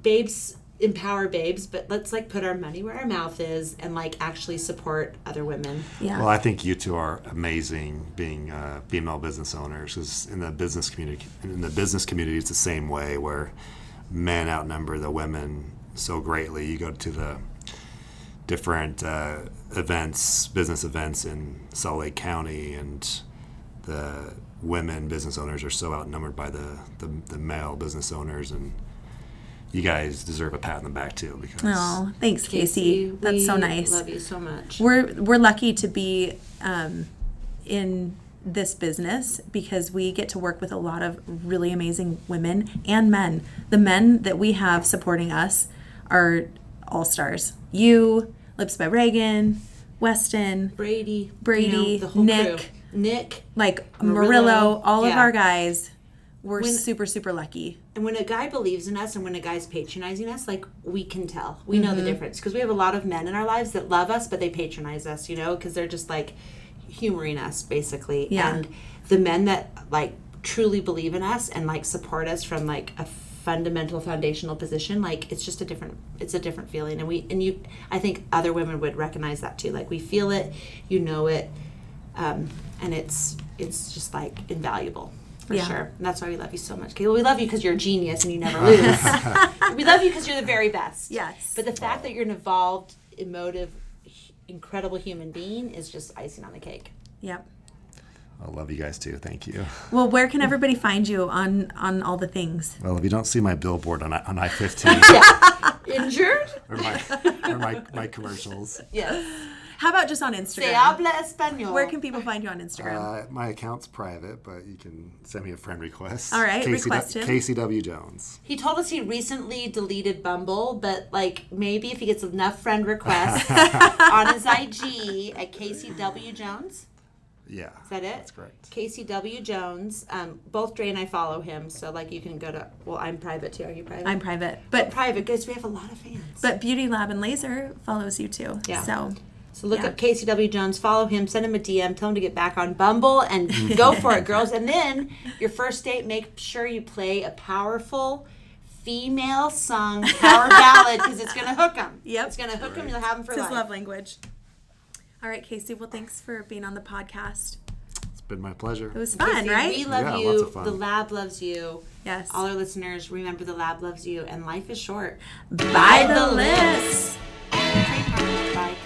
babes empower babes, but let's like put our money where our mouth is and like actually support other women. yeah. Well, I think you two are amazing being uh, female business owners. Because in the business community, in the business community, it's the same way where men outnumber the women so greatly. You go to the different uh, events, business events in Salt Lake County, and the women business owners are so outnumbered by the, the, the male business owners, and you guys deserve a pat on the back too because oh, thanks, Casey. That's so we nice. Love you so much. We're we're lucky to be um, in this business because we get to work with a lot of really amazing women and men. The men that we have supporting us are all stars. You, Lips by Reagan, Weston, Brady, Brady, you know, the whole Nick. crew. Nick. like Murillo, Murillo, all of our guys. We're When- super super lucky. And when a guy believes in us and when a guy's patronizing us, like we can tell. We know Mm-hmm. the difference because we have a lot of men in our lives that love us, but they patronize us, you know, because they're just like humoring us basically. Yeah. And the men that like truly believe in us and like support us from like a fundamental foundational position like it's just a different it's a different feeling and we and you i think other women would recognize that too like we feel it you know it um, and it's it's just like invaluable for Yeah. sure. And that's why we love you so much. Kayla. We love you because you're a genius and you never lose. we love you because you're the very best. Yes. But the fact that you're an evolved, emotive, incredible human being is just icing on the cake. Yep. I love you guys too. Thank you. Well, where can everybody find you on on all the things? Well, if you don't see my billboard on on I fifteen Injured? or my or my, my commercials, Yes. How about just on Se Instagram? habla español. Where can people find you on Instagram? uh, my account's private, but you can send me a friend request. All right, Casey, request him. Casey W Jones. he told us he recently deleted Bumble, but like maybe if he gets enough friend requests on his IG at Casey W Jones. Yeah, Is that it? That's correct. Casey W. Jones. Um, both Dre and I follow him, so like you can go to. Well, I'm private too. Are you private? I'm private, but private because we have a lot of fans. but Beauty Lab and Laser follows you too. Yeah. So so look yeah. up Casey W. Jones, follow him, send him a DM, tell him to get back on Bumble, and go for it, girls. And then your first date, make sure you play a powerful female sung power ballad because it's gonna hook them. Yep. it's gonna hook them. You'll have them for it's his life. love language. All right, Casey. Well, thanks for being on the podcast. It's been my pleasure. It was fun, Casey, right? We love yeah, you. The lab loves you. Yes. All our listeners, remember the lab loves you, and life is short. By, the, list. list.